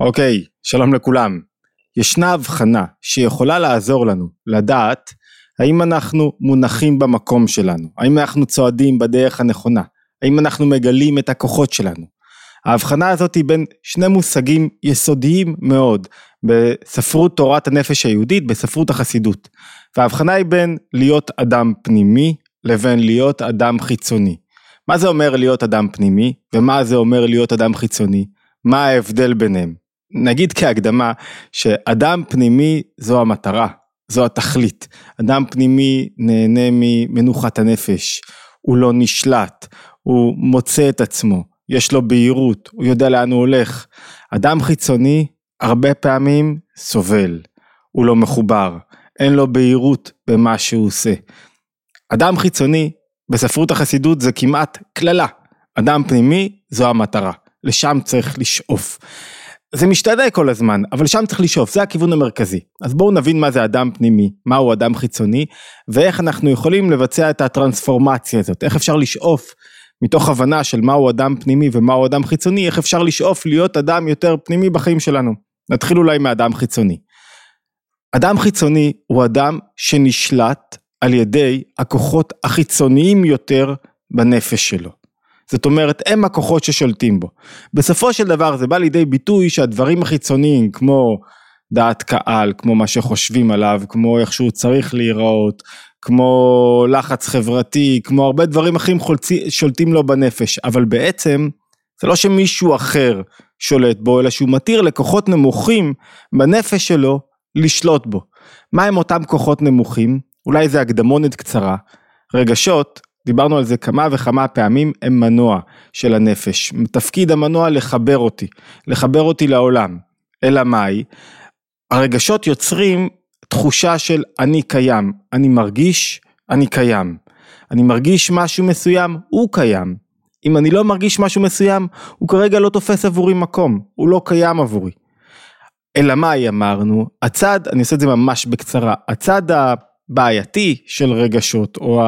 אוקיי, שלום לכולם. ישנה הבחנה שיכולה לעזור לנו לדעת האם אנחנו מונחים במקום שלנו, האם אנחנו צועדים בדרך הנכונה, האם אנחנו מגלים את הכוחות שלנו. ההבחנה הזאת היא בין שני מושגים יסודיים מאוד בספרות תורת הנפש היהודית, בספרות החסידות. וההבחנה היא בין להיות אדם פנימי לבין להיות אדם חיצוני. מה זה אומר להיות אדם פנימי ומה זה אומר להיות אדם חיצוני? מה ההבדל ביניהם? נגיד כהקדמה שאדם פנימי זו המטרה, זו התכלית. אדם פנימי נהנה ממנוחת הנפש, הוא לא נשלט, הוא מוצא את עצמו, יש לו בהירות, הוא יודע לאן הוא הולך. אדם חיצוני הרבה פעמים סובל, הוא לא מחובר, אין לו בהירות במה שהוא עושה. אדם חיצוני בספרות החסידות זה כמעט קללה, אדם פנימי זו המטרה, לשם צריך לשאוף. זה משתנה כל הזמן, אבל שם צריך לשאוף, זה הכיוון המרכזי. אז בואו נבין מה זה אדם פנימי, מהו אדם חיצוני, ואיך אנחנו יכולים לבצע את הטרנספורמציה הזאת, איך אפשר לשאוף מתוך הבנה של מהו אדם פנימי ומהו אדם חיצוני, איך אפשר לשאוף להיות אדם יותר פנימי בחיים שלנו. נתחיל אולי מאדם חיצוני. אדם חיצוני הוא אדם שנשלט על ידי הכוחות החיצוניים יותר בנפש שלו. זאת אומרת, הם הכוחות ששולטים בו. בסופו של דבר זה בא לידי ביטוי שהדברים החיצוניים כמו דעת קהל, כמו מה שחושבים עליו, כמו איך שהוא צריך להיראות, כמו לחץ חברתי, כמו הרבה דברים אחרים חולצי, שולטים לו בנפש, אבל בעצם זה לא שמישהו אחר שולט בו, אלא שהוא מתיר לכוחות נמוכים בנפש שלו לשלוט בו. מה הם אותם כוחות נמוכים? אולי זה הקדמונת קצרה. רגשות, דיברנו על זה כמה וכמה פעמים, הם מנוע של הנפש. תפקיד המנוע לחבר אותי, לחבר אותי לעולם. אלא מאי? הרגשות יוצרים תחושה של אני קיים, אני מרגיש, אני קיים. אני מרגיש משהו מסוים, הוא קיים. אם אני לא מרגיש משהו מסוים, הוא כרגע לא תופס עבורי מקום, הוא לא קיים עבורי. אלא מאי אמרנו, הצד, אני אעשה את זה ממש בקצרה, הצד הבעייתי של רגשות או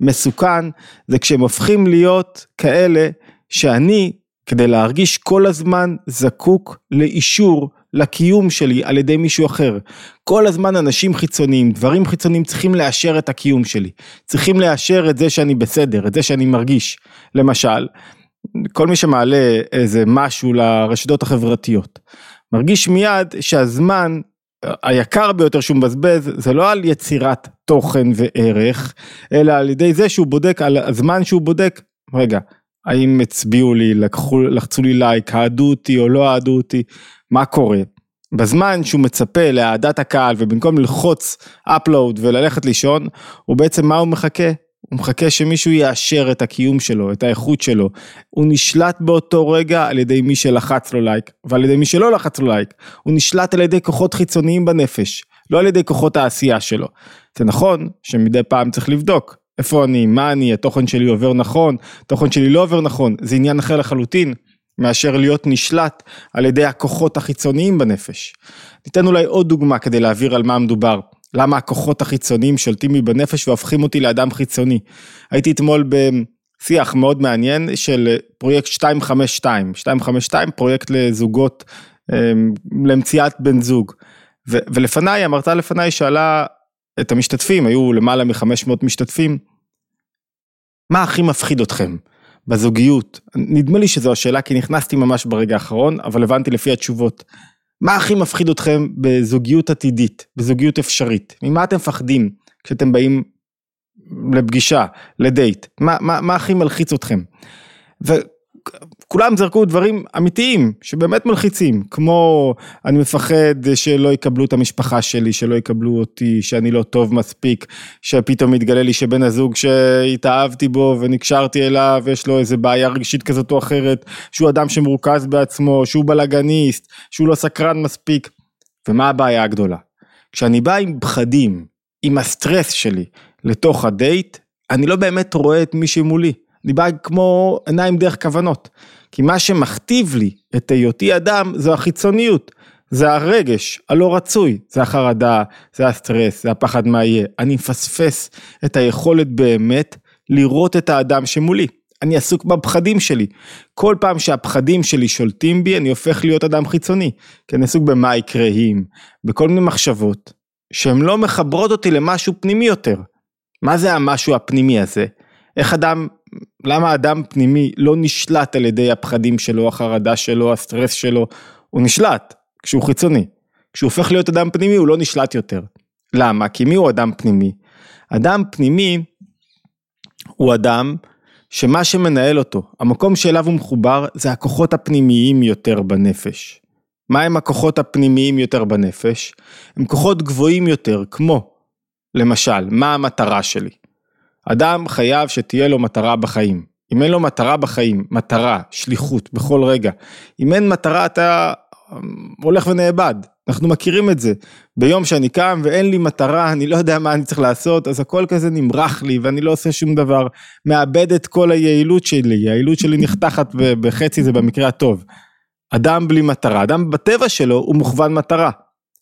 המסוכן זה כשהם הופכים להיות כאלה שאני כדי להרגיש כל הזמן זקוק לאישור לקיום שלי על ידי מישהו אחר. כל הזמן אנשים חיצוניים, דברים חיצוניים צריכים לאשר את הקיום שלי. צריכים לאשר את זה שאני בסדר, את זה שאני מרגיש. למשל, כל מי שמעלה איזה משהו לרשתות החברתיות, מרגיש מיד שהזמן היקר ביותר שהוא מבזבז זה לא על יצירת תוכן וערך, אלא על ידי זה שהוא בודק, על הזמן שהוא בודק, רגע, האם הצביעו לי, לקחו, לחצו לי לייק, אהדו אותי או לא אהדו אותי, מה קורה? בזמן שהוא מצפה לאהדת הקהל ובמקום ללחוץ upload וללכת לישון, הוא בעצם מה הוא מחכה? הוא מחכה שמישהו יאשר את הקיום שלו, את האיכות שלו. הוא נשלט באותו רגע על ידי מי שלחץ לו לייק, ועל ידי מי שלא לחץ לו לייק. הוא נשלט על ידי כוחות חיצוניים בנפש, לא על ידי כוחות העשייה שלו. זה נכון שמדי פעם צריך לבדוק, איפה אני, מה אני, התוכן שלי עובר נכון, התוכן שלי לא עובר נכון, זה עניין אחר לחלוטין. מאשר להיות נשלט על ידי הכוחות החיצוניים בנפש. ניתן אולי עוד דוגמה כדי להעביר על מה מדובר. למה הכוחות החיצוניים שולטים לי בנפש והופכים אותי לאדם חיצוני. הייתי אתמול בשיח מאוד מעניין של פרויקט 252, 252 פרויקט לזוגות, אמ, למציאת בן זוג. ו- ולפניי, המרצה לפניי שאלה את המשתתפים, היו למעלה מ-500 משתתפים, מה הכי מפחיד אתכם בזוגיות? נדמה לי שזו השאלה כי נכנסתי ממש ברגע האחרון, אבל הבנתי לפי התשובות. מה הכי מפחיד אתכם בזוגיות עתידית, בזוגיות אפשרית? ממה אתם מפחדים כשאתם באים לפגישה, לדייט? מה, מה, מה הכי מלחיץ אתכם? וכולם זרקו דברים אמיתיים שבאמת מלחיצים, כמו אני מפחד שלא יקבלו את המשפחה שלי, שלא יקבלו אותי, שאני לא טוב מספיק, שפתאום יתגלה לי שבן הזוג שהתאהבתי בו ונקשרתי אליו, יש לו איזה בעיה רגשית כזאת או אחרת, שהוא אדם שמרוכז בעצמו, שהוא בלאגניסט, שהוא לא סקרן מספיק. ומה הבעיה הגדולה? כשאני בא עם פחדים, עם הסטרס שלי, לתוך הדייט, אני לא באמת רואה את מי שמולי. אני בא כמו עיניים דרך כוונת. כי מה שמכתיב לי את היותי אדם זה החיצוניות. זה הרגש הלא רצוי, זה החרדה, זה הסטרס, זה הפחד מה יהיה. אני מפספס את היכולת באמת לראות את האדם שמולי. אני עסוק בפחדים שלי. כל פעם שהפחדים שלי שולטים בי, אני הופך להיות אדם חיצוני. כי אני עסוק במה יקרה אם, בכל מיני מחשבות, שהן לא מחברות אותי למשהו פנימי יותר. מה זה המשהו הפנימי הזה? איך אדם, למה אדם פנימי לא נשלט על ידי הפחדים שלו, החרדה שלו, הסטרס שלו, הוא נשלט כשהוא חיצוני. כשהוא הופך להיות אדם פנימי הוא לא נשלט יותר. למה? כי מי הוא אדם פנימי? אדם פנימי הוא אדם שמה שמנהל אותו, המקום שאליו הוא מחובר זה הכוחות הפנימיים יותר בנפש. מה הם הכוחות הפנימיים יותר בנפש? הם כוחות גבוהים יותר, כמו, למשל, מה המטרה שלי? אדם חייב שתהיה לו מטרה בחיים. אם אין לו מטרה בחיים, מטרה, שליחות, בכל רגע. אם אין מטרה אתה הולך ונאבד, אנחנו מכירים את זה. ביום שאני קם ואין לי מטרה, אני לא יודע מה אני צריך לעשות, אז הכל כזה נמרח לי ואני לא עושה שום דבר. מאבד את כל היעילות שלי, היעילות שלי נחתכת בחצי זה במקרה הטוב. אדם בלי מטרה, אדם בטבע שלו הוא מוכוון מטרה.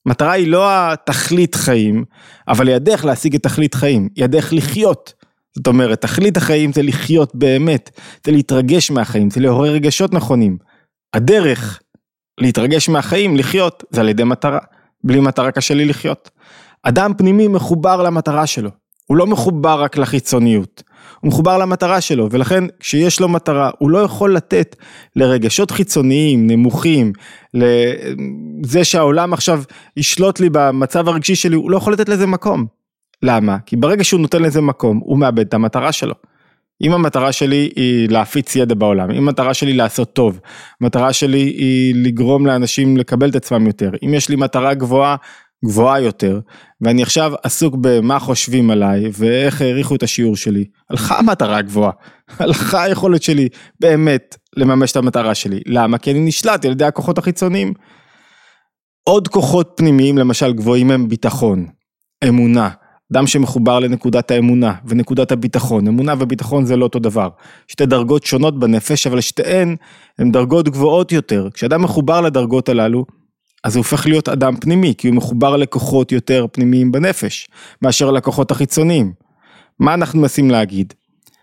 מטרה היא לא התכלית חיים, אבל היא הדרך להשיג את תכלית חיים, היא הדרך לחיות. זאת אומרת, תכלית החיים זה לחיות באמת, זה להתרגש מהחיים, זה לעורר רגשות נכונים. הדרך להתרגש מהחיים, לחיות, זה על ידי מטרה. בלי מטרה קשה לי לחיות. אדם פנימי מחובר למטרה שלו, הוא לא מחובר רק לחיצוניות, הוא מחובר למטרה שלו, ולכן כשיש לו מטרה, הוא לא יכול לתת לרגשות חיצוניים, נמוכים, לזה שהעולם עכשיו ישלוט לי במצב הרגשי שלי, הוא לא יכול לתת לזה מקום. למה? כי ברגע שהוא נותן לזה מקום, הוא מאבד את המטרה שלו. אם המטרה שלי היא להפיץ ידע בעולם, אם המטרה שלי לעשות טוב, המטרה שלי היא לגרום לאנשים לקבל את עצמם יותר, אם יש לי מטרה גבוהה, גבוהה יותר, ואני עכשיו עסוק במה חושבים עליי ואיך העריכו את השיעור שלי, הלכה המטרה הגבוהה, הלכה היכולת שלי באמת לממש את המטרה שלי, למה? כי אני נשלט על ידי הכוחות החיצוניים. עוד כוחות פנימיים למשל גבוהים הם ביטחון, אמונה. אדם שמחובר לנקודת האמונה ונקודת הביטחון, אמונה וביטחון זה לא אותו דבר, שתי דרגות שונות בנפש אבל שתיהן הן דרגות גבוהות יותר, כשאדם מחובר לדרגות הללו אז הוא הופך להיות אדם פנימי כי הוא מחובר לכוחות יותר פנימיים בנפש מאשר לכוחות החיצוניים. מה אנחנו מנסים להגיד?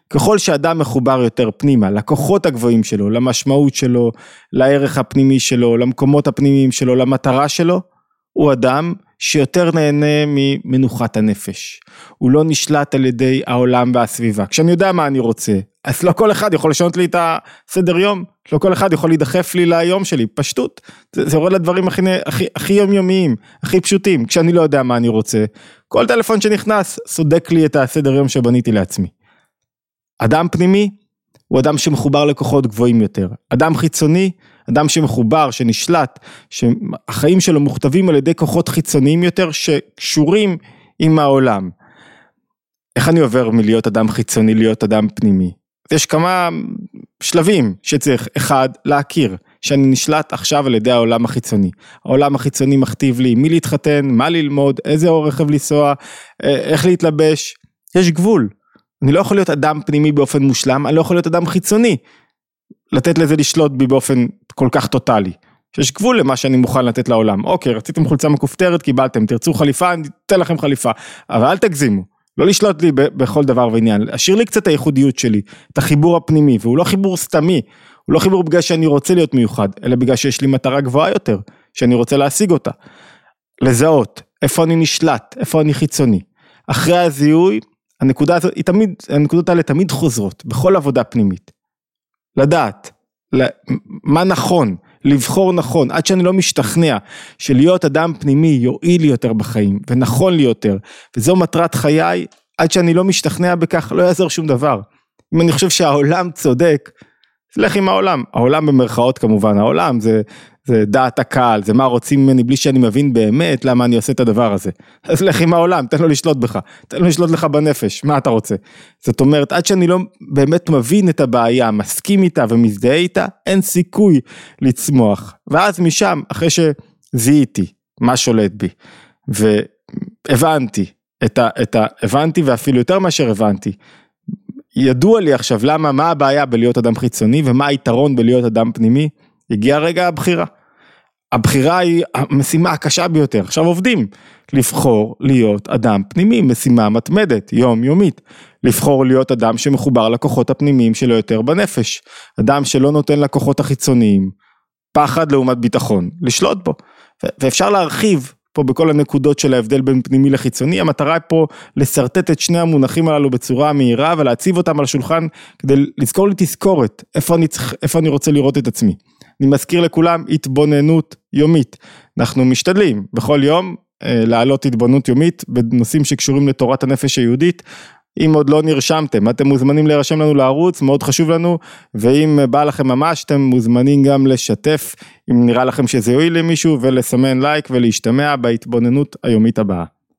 ככל שאדם מחובר יותר פנימה, לכוחות הגבוהים שלו, למשמעות שלו, לערך הפנימי שלו, למקומות הפנימיים שלו, למטרה שלו, הוא אדם שיותר נהנה ממנוחת הנפש. הוא לא נשלט על ידי העולם והסביבה. כשאני יודע מה אני רוצה, אז לא כל אחד יכול לשנות לי את הסדר יום, לא כל אחד יכול להידחף לי ליום שלי, פשטות. זה, זה יורד לדברים הכי, הכי, הכי יומיומיים, הכי פשוטים, כשאני לא יודע מה אני רוצה. כל טלפון שנכנס סודק לי את הסדר יום שבניתי לעצמי. אדם פנימי הוא אדם שמחובר לכוחות גבוהים יותר. אדם חיצוני אדם שמחובר, שנשלט, שהחיים שלו מוכתבים על ידי כוחות חיצוניים יותר שקשורים עם העולם. איך אני עובר מלהיות אדם חיצוני להיות אדם פנימי? יש כמה שלבים שצריך, אחד, להכיר, שאני נשלט עכשיו על ידי העולם החיצוני. העולם החיצוני מכתיב לי מי להתחתן, מה ללמוד, איזה רכב לנסוע, אה, איך להתלבש, יש גבול. אני לא יכול להיות אדם פנימי באופן מושלם, אני לא יכול להיות אדם חיצוני. לתת לזה לשלוט בי באופן כל כך טוטאלי. שיש גבול למה שאני מוכן לתת לעולם. אוקיי, רציתם חולצה מכופתרת, קיבלתם, תרצו חליפה, אני אתן לכם חליפה. אבל אל תגזימו, לא לשלוט לי בכל דבר ועניין. להשאיר לי קצת הייחודיות שלי, את החיבור הפנימי, והוא לא חיבור סתמי, הוא לא חיבור בגלל שאני רוצה להיות מיוחד, אלא בגלל שיש לי מטרה גבוהה יותר, שאני רוצה להשיג אותה. לזהות, איפה אני נשלט, איפה אני חיצוני. אחרי הזיהוי, הנקודה הזאת, היא תמיד, הנקודות האלה תמיד חוזרות, בכל עבודה פנימית. לדעת מה נכון, לבחור נכון, עד שאני לא משתכנע שלהיות אדם פנימי יועיל לי יותר בחיים ונכון לי יותר, וזו מטרת חיי, עד שאני לא משתכנע בכך לא יעזור שום דבר. אם אני חושב שהעולם צודק, לך עם העולם, העולם במרכאות כמובן, העולם זה זה דעת הקהל, זה מה רוצים ממני בלי שאני מבין באמת למה אני עושה את הדבר הזה. אז לך עם העולם, תן לו לשלוט בך, תן לו לשלוט לך בנפש, מה אתה רוצה? זאת אומרת, עד שאני לא באמת מבין את הבעיה, מסכים איתה ומזדהה איתה, אין סיכוי לצמוח. ואז משם, אחרי שזיהיתי מה שולט בי, והבנתי, את ה, את ה, הבנתי ואפילו יותר מאשר הבנתי, ידוע לי עכשיו למה, מה הבעיה בלהיות אדם חיצוני ומה היתרון בלהיות אדם פנימי. הגיע רגע הבחירה. הבחירה היא המשימה הקשה ביותר, עכשיו עובדים, לבחור להיות אדם פנימי, משימה מתמדת, יומיומית, לבחור להיות אדם שמחובר לכוחות הפנימיים שלו יותר בנפש, אדם שלא נותן לכוחות החיצוניים, פחד לעומת ביטחון, לשלוט בו, ואפשר להרחיב פה בכל הנקודות של ההבדל בין פנימי לחיצוני, המטרה פה לשרטט את שני המונחים הללו בצורה מהירה ולהציב אותם על השולחן כדי לזכור לי תזכורת, איפה אני, צריך, איפה אני רוצה לראות את עצמי. אני מזכיר לכולם התבוננות יומית, אנחנו משתדלים בכל יום אה, להעלות התבוננות יומית בנושאים שקשורים לתורת הנפש היהודית. אם עוד לא נרשמתם, אתם מוזמנים להירשם לנו לערוץ, מאוד חשוב לנו, ואם בא לכם ממש, אתם מוזמנים גם לשתף, אם נראה לכם שזה יועיל למישהו, ולסמן לייק ולהשתמע בהתבוננות היומית הבאה.